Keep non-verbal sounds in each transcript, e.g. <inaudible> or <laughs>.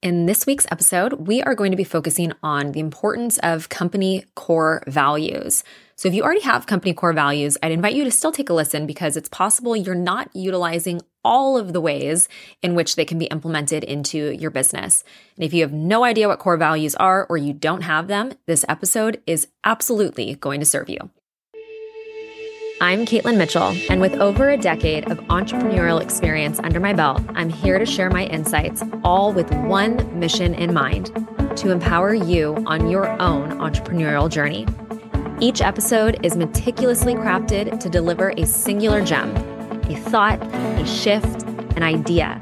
In this week's episode, we are going to be focusing on the importance of company core values. So, if you already have company core values, I'd invite you to still take a listen because it's possible you're not utilizing all of the ways in which they can be implemented into your business. And if you have no idea what core values are or you don't have them, this episode is absolutely going to serve you. I'm Caitlin Mitchell, and with over a decade of entrepreneurial experience under my belt, I'm here to share my insights, all with one mission in mind to empower you on your own entrepreneurial journey. Each episode is meticulously crafted to deliver a singular gem, a thought, a shift, an idea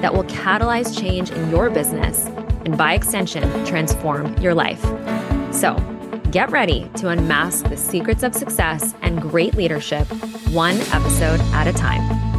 that will catalyze change in your business and, by extension, transform your life. So, Get ready to unmask the secrets of success and great leadership, one episode at a time.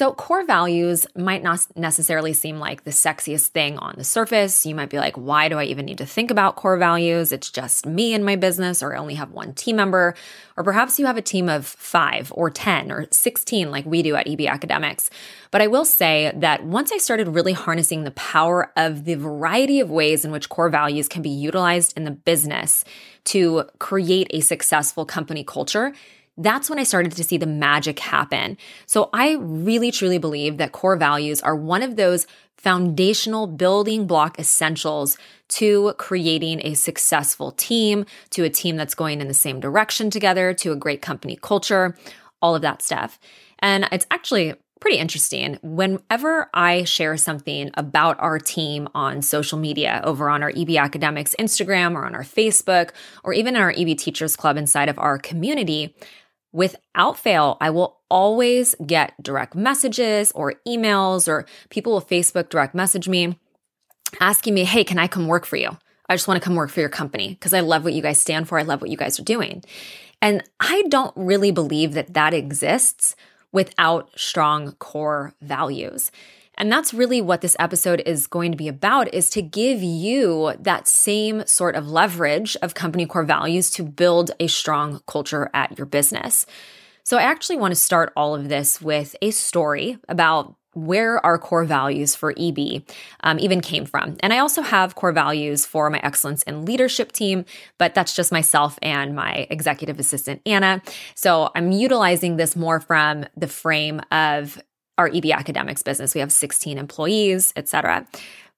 So, core values might not necessarily seem like the sexiest thing on the surface. You might be like, why do I even need to think about core values? It's just me and my business, or I only have one team member. Or perhaps you have a team of five or 10 or 16, like we do at EB Academics. But I will say that once I started really harnessing the power of the variety of ways in which core values can be utilized in the business to create a successful company culture, that's when I started to see the magic happen. So I really truly believe that core values are one of those foundational building block essentials to creating a successful team, to a team that's going in the same direction together, to a great company culture, all of that stuff. And it's actually pretty interesting. Whenever I share something about our team on social media, over on our EB Academics Instagram or on our Facebook, or even in our EB Teachers Club inside of our community, Without fail, I will always get direct messages or emails, or people will Facebook direct message me asking me, Hey, can I come work for you? I just want to come work for your company because I love what you guys stand for. I love what you guys are doing. And I don't really believe that that exists without strong core values. And that's really what this episode is going to be about is to give you that same sort of leverage of company core values to build a strong culture at your business. So I actually want to start all of this with a story about where our core values for EB um, even came from. And I also have core values for my excellence in leadership team, but that's just myself and my executive assistant, Anna. So I'm utilizing this more from the frame of our EB Academics business. We have 16 employees, et cetera.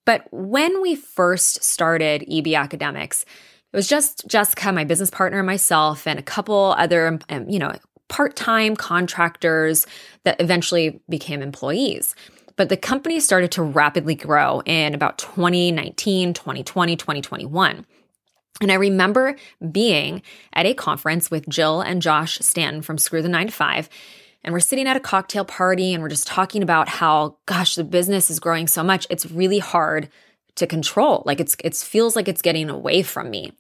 But when we first started EB Academics, it was just Jessica, my business partner, myself, and a couple other, um, you know, part-time contractors that eventually became employees. But the company started to rapidly grow in about 2019, 2020, 2021. And I remember being at a conference with Jill and Josh Stanton from Screw the 9 to 5 and we're sitting at a cocktail party and we're just talking about how gosh the business is growing so much it's really hard to control like it's it feels like it's getting away from me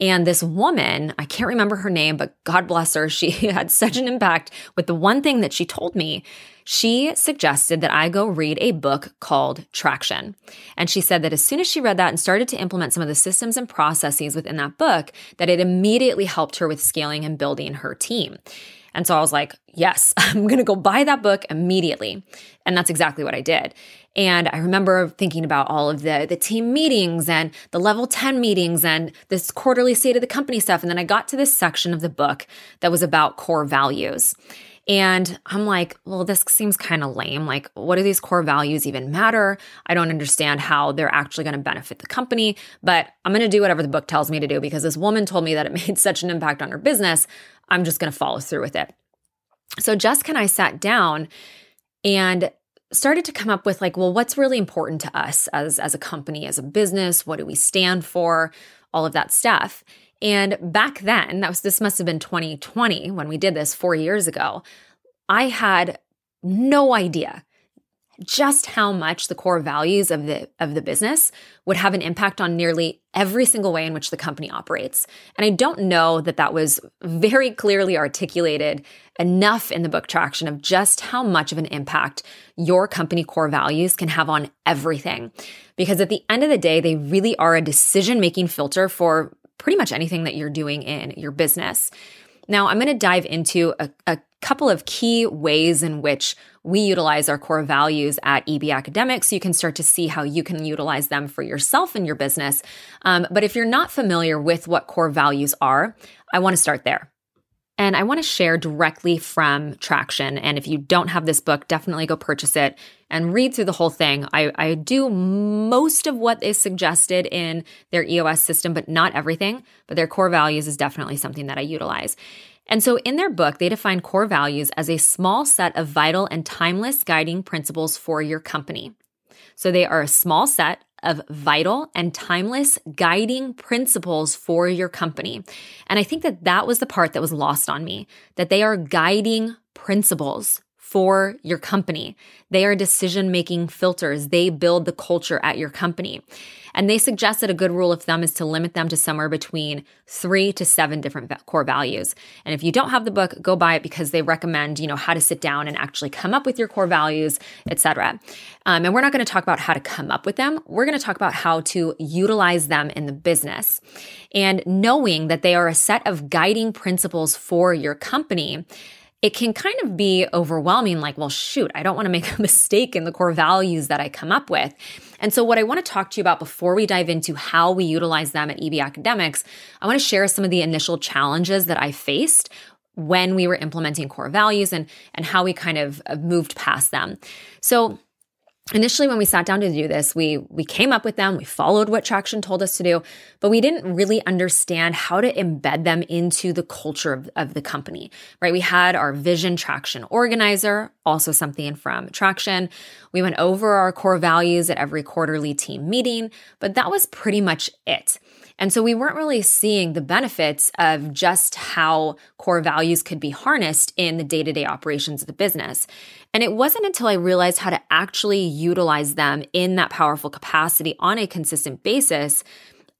and this woman i can't remember her name but god bless her <laughs> she had such an impact with the one thing that she told me she suggested that I go read a book called Traction. And she said that as soon as she read that and started to implement some of the systems and processes within that book, that it immediately helped her with scaling and building her team. And so I was like, yes, <laughs> I'm going to go buy that book immediately. And that's exactly what I did. And I remember thinking about all of the, the team meetings and the level 10 meetings and this quarterly state of the company stuff. And then I got to this section of the book that was about core values. And I'm like, well, this seems kind of lame. Like, what do these core values even matter? I don't understand how they're actually going to benefit the company, but I'm going to do whatever the book tells me to do because this woman told me that it <laughs> made such an impact on her business. I'm just going to follow through with it. So Jessica and I sat down and started to come up with like, well, what's really important to us as, as a company, as a business? What do we stand for? All of that stuff. And back then, that was this must have been 2020 when we did this four years ago. I had no idea just how much the core values of the of the business would have an impact on nearly every single way in which the company operates. And I don't know that that was very clearly articulated enough in the book traction of just how much of an impact your company core values can have on everything. Because at the end of the day, they really are a decision-making filter for pretty much anything that you're doing in your business. Now, I'm going to dive into a, a couple of key ways in which we utilize our core values at EB Academics. So you can start to see how you can utilize them for yourself and your business. Um, but if you're not familiar with what core values are, I want to start there. And I want to share directly from Traction. And if you don't have this book, definitely go purchase it and read through the whole thing. I, I do most of what is suggested in their EOS system, but not everything. But their core values is definitely something that I utilize. And so in their book, they define core values as a small set of vital and timeless guiding principles for your company. So they are a small set of vital and timeless guiding principles for your company. And I think that that was the part that was lost on me, that they are guiding principles for your company. They are decision making filters. They build the culture at your company. And they suggest that a good rule of thumb is to limit them to somewhere between three to seven different core values. And if you don't have the book, go buy it because they recommend, you know, how to sit down and actually come up with your core values, etc. Um, and we're not going to talk about how to come up with them. We're going to talk about how to utilize them in the business. And knowing that they are a set of guiding principles for your company it can kind of be overwhelming like, well, shoot, I don't want to make <laughs> a mistake in the core values that I come up with. And so, what I want to talk to you about before we dive into how we utilize them at EB Academics, I want to share some of the initial challenges that I faced when we were implementing core values and, and how we kind of uh, moved past them. So, initially when we sat down to do this we we came up with them we followed what traction told us to do but we didn't really understand how to embed them into the culture of, of the company right? We had our vision traction organizer also something from traction. We went over our core values at every quarterly team meeting but that was pretty much it and so we weren't really seeing the benefits of just how core values could be harnessed in the day to day operations of the business. And it wasn't until I realized how to actually utilize them in that powerful capacity on a consistent basis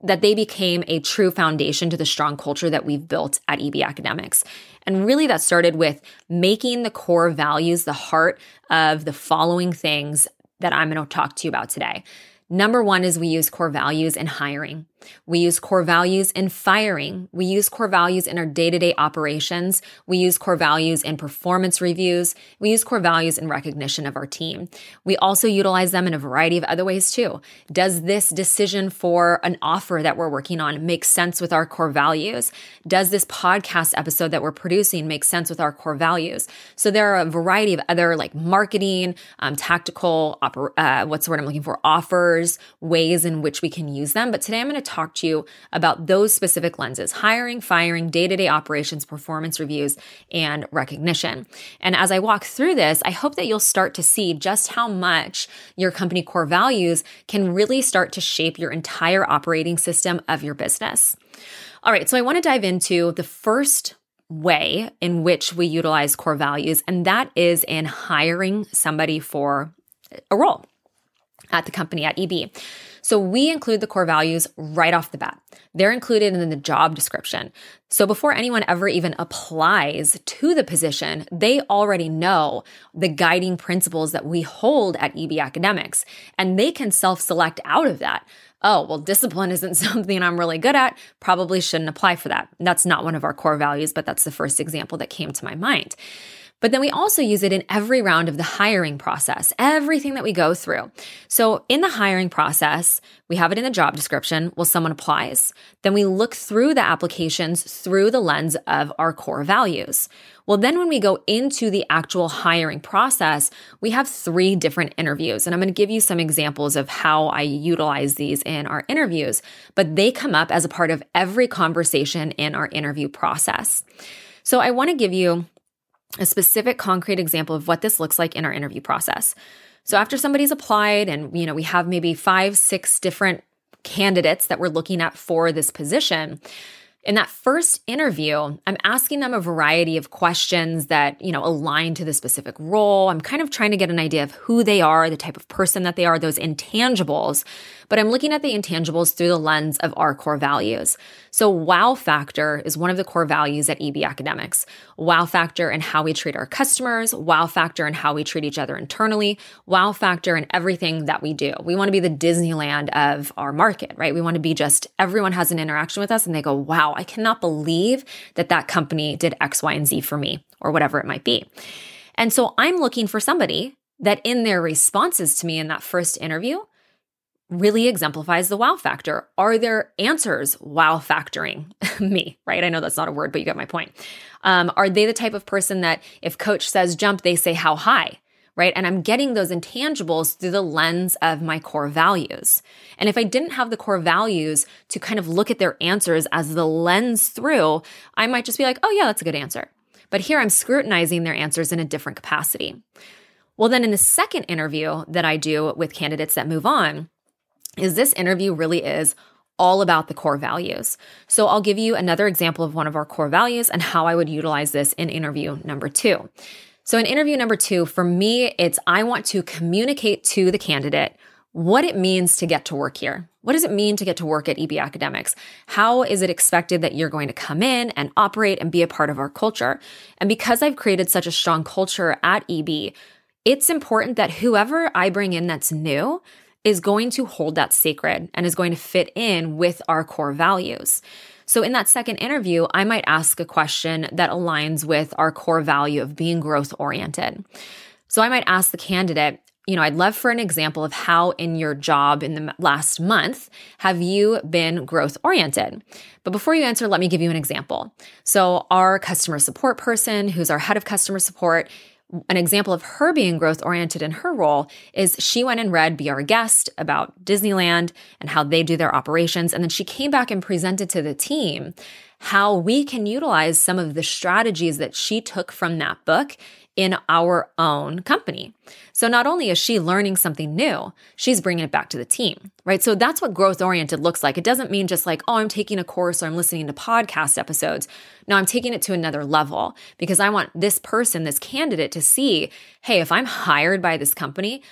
that they became a true foundation to the strong culture that we've built at EB Academics. And really, that started with making the core values the heart of the following things that I'm going to talk to you about today. Number one is we use core values in hiring. We use core values in firing. We use core values in our day to day operations. We use core values in performance reviews. We use core values in recognition of our team. We also utilize them in a variety of other ways too. Does this decision for an offer that we're working on make sense with our core values? Does this podcast episode that we're producing make sense with our core values? So there are a variety of other like marketing, um, tactical, oper- uh, what's the word I'm looking for, offers ways in which we can use them. But today I'm going to talk to you about those specific lenses hiring, firing, day to day operations, performance reviews, and recognition. And as I walk through this, I hope that you'll start to see just how much your company core values can really start to shape your entire operating system of your business. All right, so I want to dive into the first way in which we utilize core values, and that is in hiring somebody for a role at the company at EB. So we include the core values right off the bat. They're included in the job description. So before anyone ever even applies to the position, they already know the guiding principles that we hold at EB Academics, and they can self select out of that. Oh, well, discipline <laughs> isn't something I'm really good at. Probably shouldn't apply for that. That's not one of our core values, but that's the first example that came to my mind. But then we also use it in every round of the hiring process, everything that we go through. So in the hiring process, we have it in the job description. Well, someone applies. Then we look through the applications through the lens of our core values. Well, then when we go into the actual hiring process, we have three different interviews. And I'm going to give you some examples of how I utilize these in our interviews, but they come up as a part of every conversation in our interview process. So I want to give you a specific concrete example of what this looks like in our interview process. So after somebody's applied and you know we have maybe 5 6 different candidates that we're looking at for this position, in that first interview, I'm asking them a variety of questions that, you know, align to the specific role. I'm kind of trying to get an idea of who they are, the type of person that they are, those intangibles. But I'm looking at the intangibles through the lens of our core values. So wow factor is one of the core values at EB Academics. Wow factor in how we treat our customers, wow factor in how we treat each other internally, wow factor in everything that we do. We want to be the Disneyland of our market, right? We want to be just everyone has an interaction with us and they go, wow, wow, I cannot believe that that company did X, Y, and Z for me, or whatever it might be. And so I'm looking for somebody that in their responses to me in that first interview really exemplifies the wow factor. Are their answers wow factoring <laughs> me, right? I know that's not a word, but you get my point. Um, are they the type of person that if coach says jump, they say how high? Right? And I'm getting those intangibles through the lens of my core values. And if I didn't have the core values to kind of look at their answers as the lens through, I might just be like, oh, yeah, that's a good answer. But here I'm scrutinizing their answers in a different capacity. Well, then in the second interview that I do with candidates that move on, is this interview really is all about the core values. So I'll give you another example of one of our core values and how I would utilize this in interview number two. So, in interview number two, for me, it's I want to communicate to the candidate what it means to get to work here. What does it mean to get to work at EB Academics? How is it expected that you're going to come in and operate and be a part of our culture? And because I've created such a strong culture at EB, it's important that whoever I bring in that's new is going to hold that sacred and is going to fit in with our core values. So, in that second interview, I might ask a question that aligns with our core value of being growth oriented. So, I might ask the candidate, you know, I'd love for an example of how in your job in the last month have you been growth oriented? But before you answer, let me give you an example. So, our customer support person, who's our head of customer support, an example of her being growth oriented in her role is she went and read Be Our Guest about Disneyland and how they do their operations. And then she came back and presented to the team how we can utilize some of the strategies that she took from that book in our own company. So not only is she learning something new, she's bringing it back to the team, right? So that's what growth oriented looks like. It doesn't mean just like, oh, I'm taking a course or I'm listening to podcast episodes. No, I'm taking it to another level because I want this person, this candidate to see, hey, if I'm hired by this company,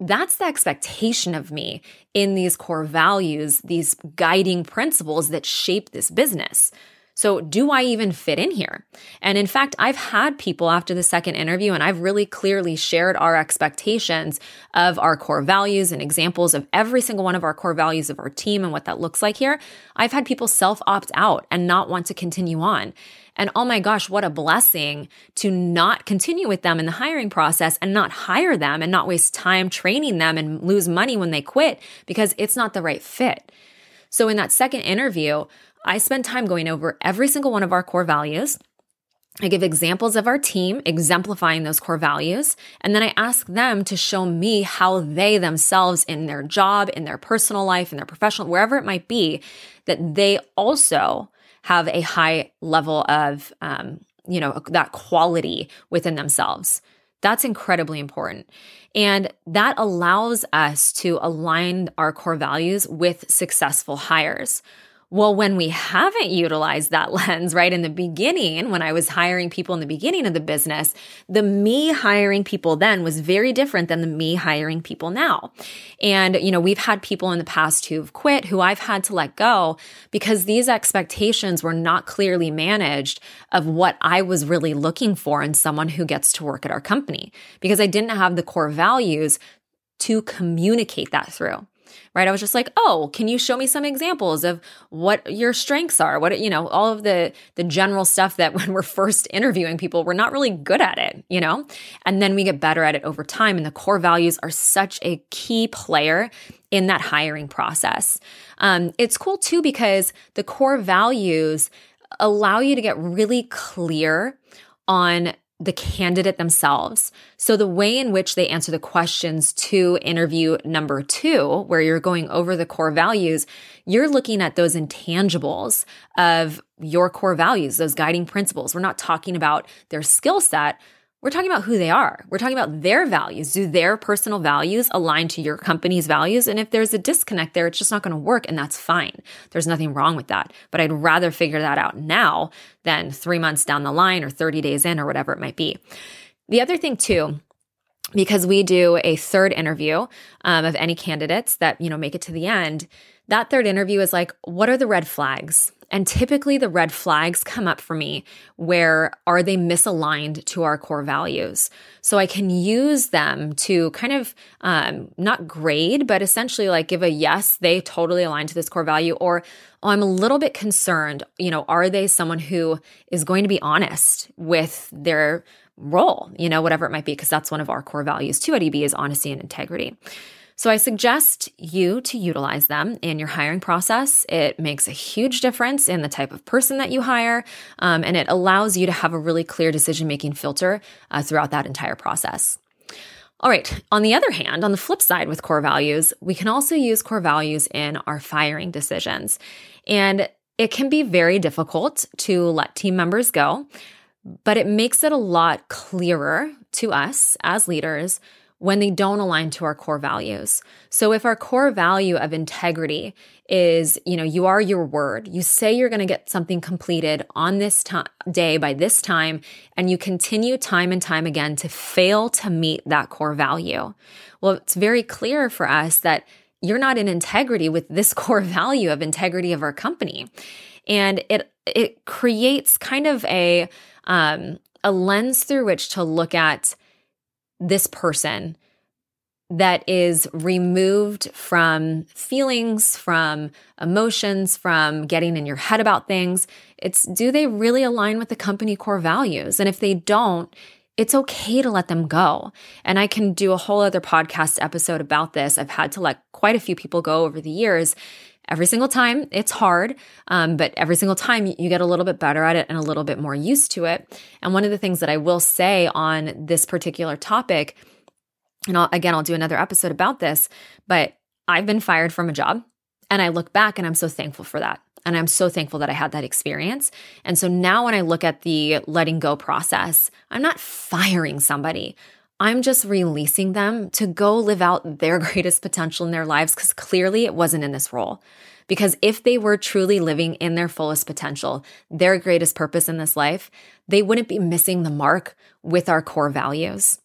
that's the expectation of me in these core values, these guiding principles that shape this business. So, do I even fit in here? And in fact, I've had people after the second interview, and I've really clearly shared our expectations of our core values and examples of every single one of our core values of our team and what that looks like here. I've had people self opt out and not want to continue on. And oh my gosh, what a blessing to not continue with them in the hiring process and not hire them and not waste time training them and lose money when they quit because it's not the right fit. So, in that second interview, I spend time going over every single one of our core values. I give examples of our team exemplifying those core values. And then I ask them to show me how they themselves, in their job, in their personal life, in their professional, wherever it might be, that they also have a high level of, um, you know, that quality within themselves. That's incredibly important. And that allows us to align our core values with successful hires. Well, when we haven't utilized that <laughs> lens, right, in the beginning, when I was hiring people in the beginning of the business, the me hiring people then was very different than the me hiring people now. And, you know, we've had people in the past who've quit who I've had to let go because these expectations were not clearly managed of what I was really looking for in someone who gets to work at our company because I didn't have the core values to communicate that through right? I was just like, "Oh, can you show me some examples of what your strengths are? What you know, all of the the general stuff that <laughs> when we're first interviewing people, we're not really good at it, you know? And then we get better at it over time and the core values are such a key player in that hiring process. Um, it's cool too because the core values allow you to get really clear on the candidate themselves. So, the way in which they answer the questions to interview number two, where you're going over the core values, you're looking at those intangibles of your core values, those guiding principles. We're not talking about their skill set, we're talking about who they are. We're talking about their values. Do their personal values align to your company's values? And if there's a disconnect there, it's just not going to work, and that's fine. There's nothing wrong with that. But I'd rather figure that out now than three months down the line or 30 days in or whatever it might be. The other thing, too, because we do a third interview um, of any candidates that you know make it to the end that third interview is like what are the red flags And typically the red flags come up for me where are they misaligned to our core values? So I can use them to kind of um, not grade, but essentially like give a yes, they totally align to this core value, or oh, I'm a little bit concerned. You know, are they someone who is going to be honest with their role, you know, whatever it might be, because that's one of our core values too at EB is honesty and integrity. So I suggest you to utilize them in your hiring process. It makes a huge difference in the type of person that you hire, um, and it allows you to have a really clear decision making filter uh, throughout that entire process. All right. On the other hand, on the flip side with core values, we can also use core values in our firing decisions. And it can be very difficult to let team members go, but it makes it a lot clearer to us as leaders when they don't align to our core values. So if our core value of integrity is, you know, you are your word, you say you're going to get something completed on this t- day by this time, and you continue time and time again to fail to meet that core value. Well, it's very clear for us that you're not in integrity with this <laughs> core value of integrity of our company. And it it creates kind of a um, a lens through which to look at this person that is removed from feelings, from emotions, from getting in your head about things. It's do they really align with the company core values? And if they don't, it's okay to let them go. And I can do a whole other podcast episode about this. I've had to let quite a few people go over the years. Every single time, it's hard, um, but every single time you get a little bit better at it and a little bit more used to it. And one of the things that I will say on this particular topic, and I'll, again, I'll do another episode about this, but I've been fired from a job and I look back and I'm so thankful for that. And I'm so thankful that I had that experience. And so now when I look at the letting go process, I'm not firing somebody. I'm just releasing them to go live out their <laughs> greatest potential in their lives because clearly it wasn't in this role. Because if they were truly living in their fullest potential, their greatest purpose in this life, they wouldn't be missing the mark with our core values.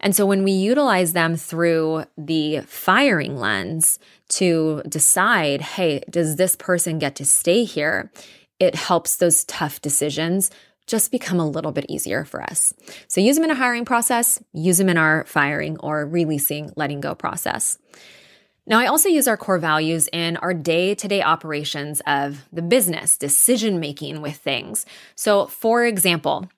And so when we utilize them through the firing lens to decide, hey, does this person get to stay here? It helps those tough decisions just become a little bit easier for us. So use them in a hiring process, use them in our firing or releasing, letting go process. Now, I also use our core values in our day to day operations of the business, decision making with things. So, for example,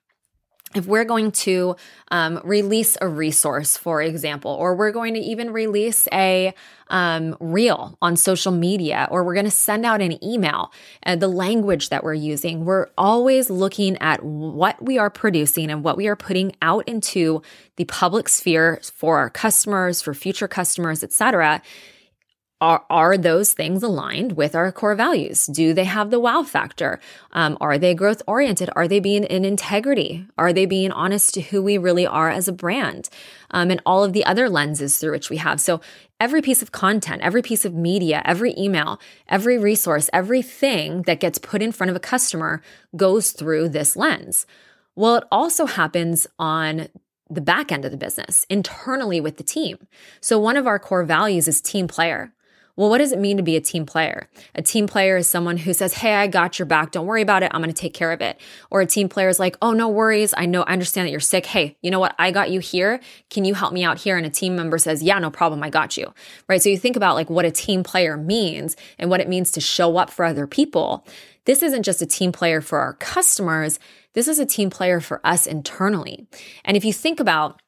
if we're going to um, release a resource, for example, or we're going to even release a um, reel on social media, or we're going to send out an email, and the language that we're using, we're always looking at what we are producing and what we are putting out into the public sphere for our customers, for future customers, et cetera are, are those things aligned with our core values? Do they have the wow factor? Um, are they growth oriented? Are they being in integrity? Are they being honest to who we really are as a brand? Um, and all of the other lenses through which we have. So every piece of content, every piece of media, every email, every resource, everything that gets put in front of a customer goes through this lens. Well, it also happens on the back end of the business, internally with the team. So one of our core values is team player. Well, what does it mean to be a team player? A team player is someone who says, Hey, I got your back. Don't worry about it. I'm going to take care of it. Or a team player is like, Oh, no worries. I know, I understand that you're sick. Hey, you know what? I got you here. Can you help me out here? And a team member says, Yeah, no problem. I got you. Right. So you think about like what a team player means and what it means to show up for other people. This isn't just a team player for our customers. This is a team player for us internally. And if you think about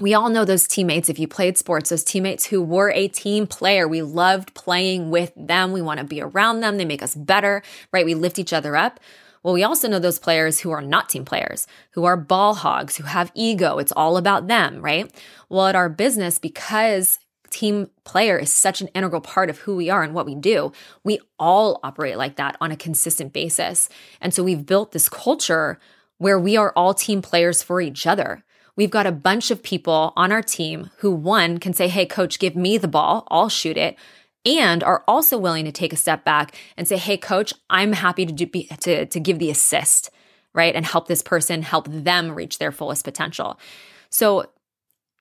we all know those teammates, if you played sports, those teammates who were a team player. We loved playing with them. We want to be around them. They make us better, right? We lift each other up. Well, we also know those players who are not team players, who are ball hogs, who have ego. It's all about them, right? Well, at our business, because team player is such an integral part of who we are and what we do, we all operate like that on a consistent basis. And so we've built this culture where we are all team players for each other. We've got a bunch of people on our team who, one, can say, Hey, coach, give me the ball, I'll shoot it. And are also willing to take a step back and say, Hey, coach, I'm happy to, do, to, to give the assist, right? And help this person, help them reach their fullest potential. So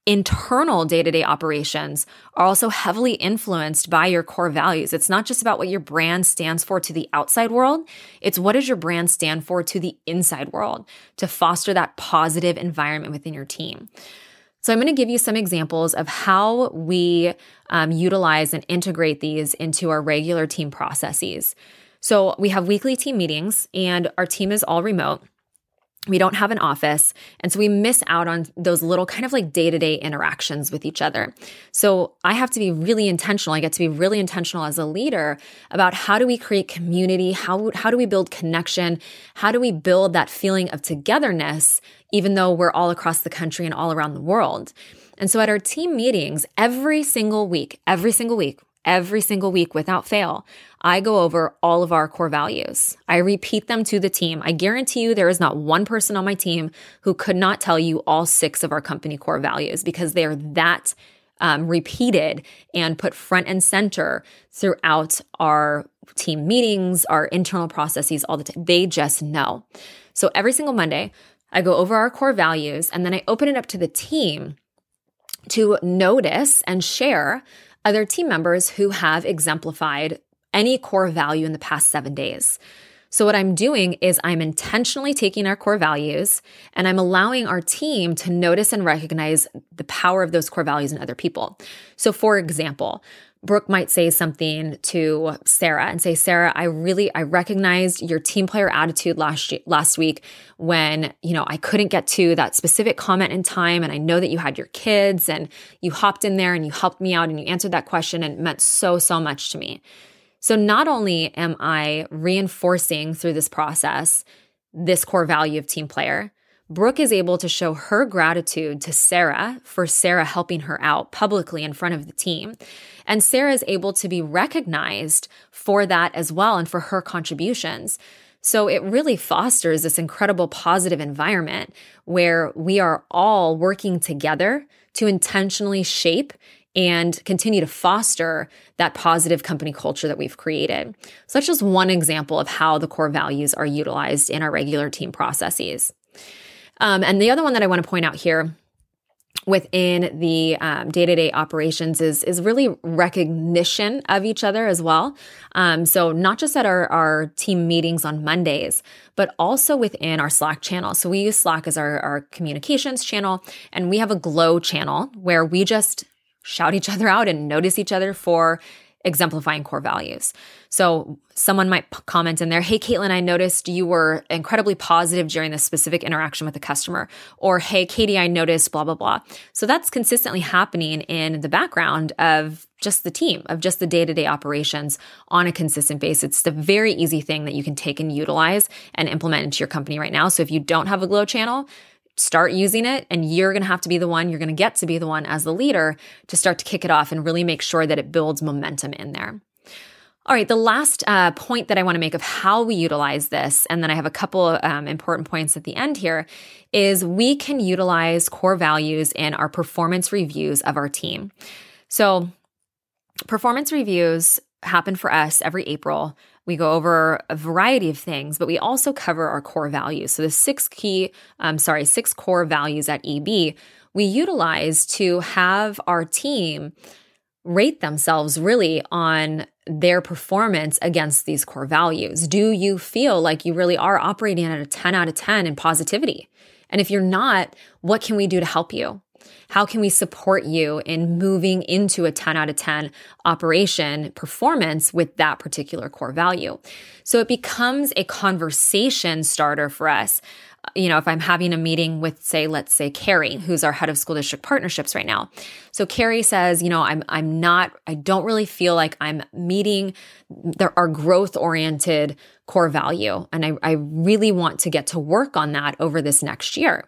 internal day to day operations are also heavily influenced by your core values. It's not just about what your brand stands for to the outside world, it's what does your brand stand for to the inside world to foster that positive environment within your team. So, I'm going to give you some examples of how we um, utilize and integrate these into our regular team processes. So, we have weekly team meetings, and our team is all remote we don't have an office. And so we miss out on those little kind of like day to day interactions with each other. So I have to be really intentional. I get to be really intentional as a leader about how do we create community? How, how do we build connection? How do we build that feeling of togetherness, even though we're all across the country and all around the world? And so at our team meetings, every single week, every single week, every single week without fail, I go over all of our core values. I repeat them to the team. I guarantee you there is not one person on my team who could not tell you all six of our company core values because they are that um, repeated and put front and center throughout our team meetings, our internal processes all the time. They just know. So every single Monday, I go over our core values and then I open it up to the team to notice and share other team members who have exemplified any core value in the past seven days. So, what I'm doing is I'm intentionally taking our core values and I'm allowing our team to notice and recognize the power of those core values in other people. So, for example, Brooke might say something to Sarah and say, Sarah, I really, I recognized your team player attitude last, last week when, you know, I couldn't get to that specific comment in time. And I know that you had your kids and you hopped in there and you helped me out and you answered that question and it meant so, so much to me. So not only am I reinforcing through this process this core value of team player, Brooke is able to show her gratitude to Sarah for Sarah helping her out publicly in front of the team. And Sarah is able to be recognized for that as well and for her contributions. So it really fosters this incredible positive environment where we are all working together to intentionally shape and continue to foster that positive company culture that we've created. So that's just one example of how the core values are utilized in our regular team processes. Um, and the other one that I want to point out here within the um, day-to-day operations is is really recognition of each other as well um, so not just at our, our team meetings on mondays but also within our slack channel so we use slack as our, our communications channel and we have a glow channel where we just shout each other out and notice each other for exemplifying core values. So someone might comment in there, Hey, Caitlin, I noticed you were incredibly positive during this specific interaction with the customer. Or, Hey, Katie, I noticed blah, blah, blah. So that's consistently happening in the background of just the team, of just the day to day operations on a consistent basis. It's a very easy thing that you can take and utilize and implement into your company right now. So if you don't have a glow channel, start using it and you're going to have to be the one you're going to get to be the one as the leader to start to kick it off and really make sure that it builds momentum in there. All right the last uh, point that i want to make of how we utilize this and then i have a couple um, important points at the end here is we can utilize core values in our performance reviews of our team. So performance reviews happen for us every april we go over a variety of things, but we also cover our core values. So the six key, um, sorry, six core values at EB we utilize to have our team rate themselves really on their performance against these core values. Do you feel like you really are operating at a 10 out of 10 in positivity? And if you're not, what can we do to help you? How can we support you in moving into a 10 out of 10 operation performance with that particular core value? So it becomes a conversation starter for us you know, if I'm having a meeting with, say, let's say Carrie, who's our head of school district partnerships right now. So Carrie says, you know, I'm I'm not, I don't really feel like I'm meeting the, our growth oriented core value. And I, I really want to get to work on that over this next year.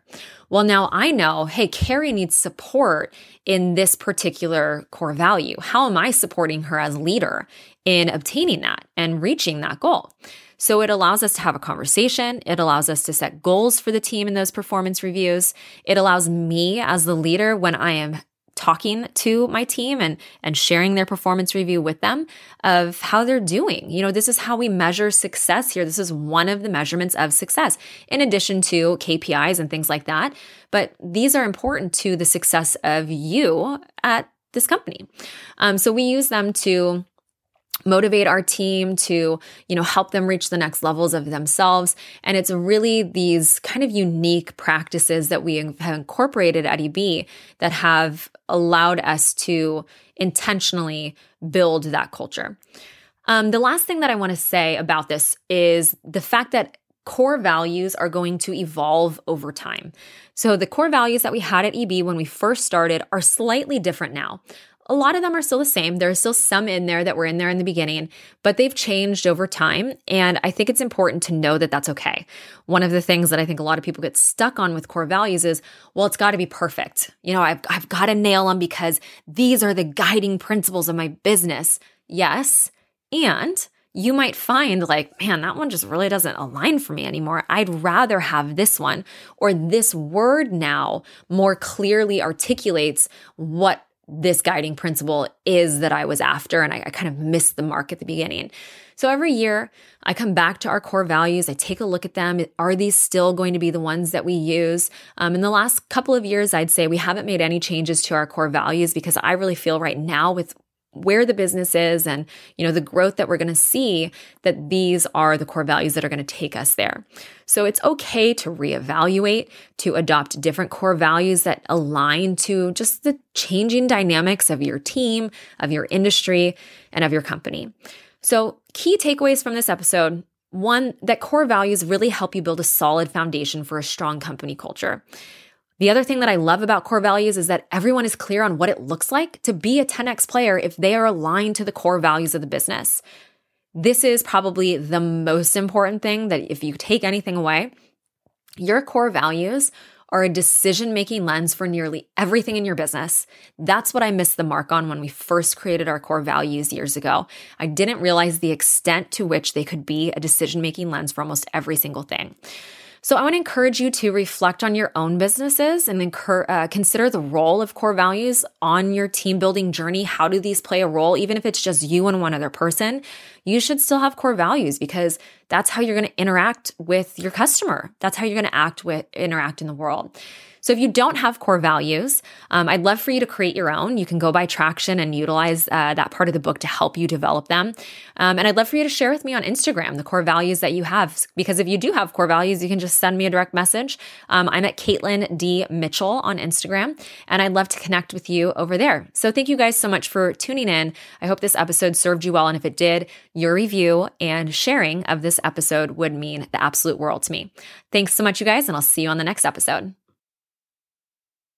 Well, now I know, hey, Carrie needs support in this particular core value. How am I supporting her as leader in obtaining that and reaching that goal? So it allows us to have a conversation. It allows us to set goals for the team in those performance reviews. It allows me as the leader when I am talking to my team and and sharing their performance review with them of how they're doing. You know, this is how we measure success here. This is one of the measurements of success in addition to KPIs and things like that, but these are important to the success of you at this company. Um, so we use them to motivate our team to you know help them reach the next levels of themselves and it's really these kind of unique practices that we have incorporated at eb that have allowed us to intentionally build that culture um, the last thing that i want to say about this is the fact that core values are going to evolve over time. So, the core values that we had at EB when we first started are slightly different now. A lot of them are still the same. There are still some in there that were in there in the beginning, but they've changed over time. And I think it's important to know that that's okay. One of the things that I think a lot of people get stuck on with core values is, well, it's got to be perfect. You know, I've, I've got to nail them because these are the guiding principles of my business. Yes. And you might find like, man, that one just really doesn't align for me anymore. I'd rather have this one, or this word now more clearly articulates what this guiding principle is that I was after. And I, I, kind of missed the mark at the beginning. So every year I come back to our core values. I take a look at them. Are these still going to be the ones that we use? Um, in the last couple of years, I'd say we haven't made any changes to our core values because I really feel right now with where the business is and you know the growth that we're going to see that these are the core values that are going to take us there. So it's okay to reevaluate to adopt different core values that align to just the changing dynamics of your team of your industry and of your company. So key takeaways from this episode. One that core values really help you build a solid foundation for a strong company culture the other thing that I love about core values is that everyone is clear on what it looks like to be a 10x player if they are aligned to the core values of the business. This is probably the most important thing that if you take anything away, your core values are a decision making lens for nearly everything in your business. That's what I missed the mark on when we first created our core values years ago. I didn't realize the extent to which they could be a decision making lens for almost every single thing. So I want to encourage you to reflect on your own businesses and incur, uh, consider the role of core values on your team building journey. How do these play a role? Even if it's just you and one other person, you should still have core values because that's how you're going to interact with your customer. That's how you're going to act with interact in the world. So if you don't have core values, um, I'd love for you to create your own. You can go buy Traction and utilize uh, that part of the book to help you develop them. Um, and I'd love for you to share with me on Instagram the core values that you have, because if you do have core values, you can just send me a direct message. Um, I'm at Caitlin D Mitchell on Instagram, and I'd love to connect with you over there. So thank you guys so much for tuning in. I hope this episode served you well, and if it did, your review and sharing of episode would mean the absolute world to me. Thanks so much, you guys, and I'll see you on the next episode.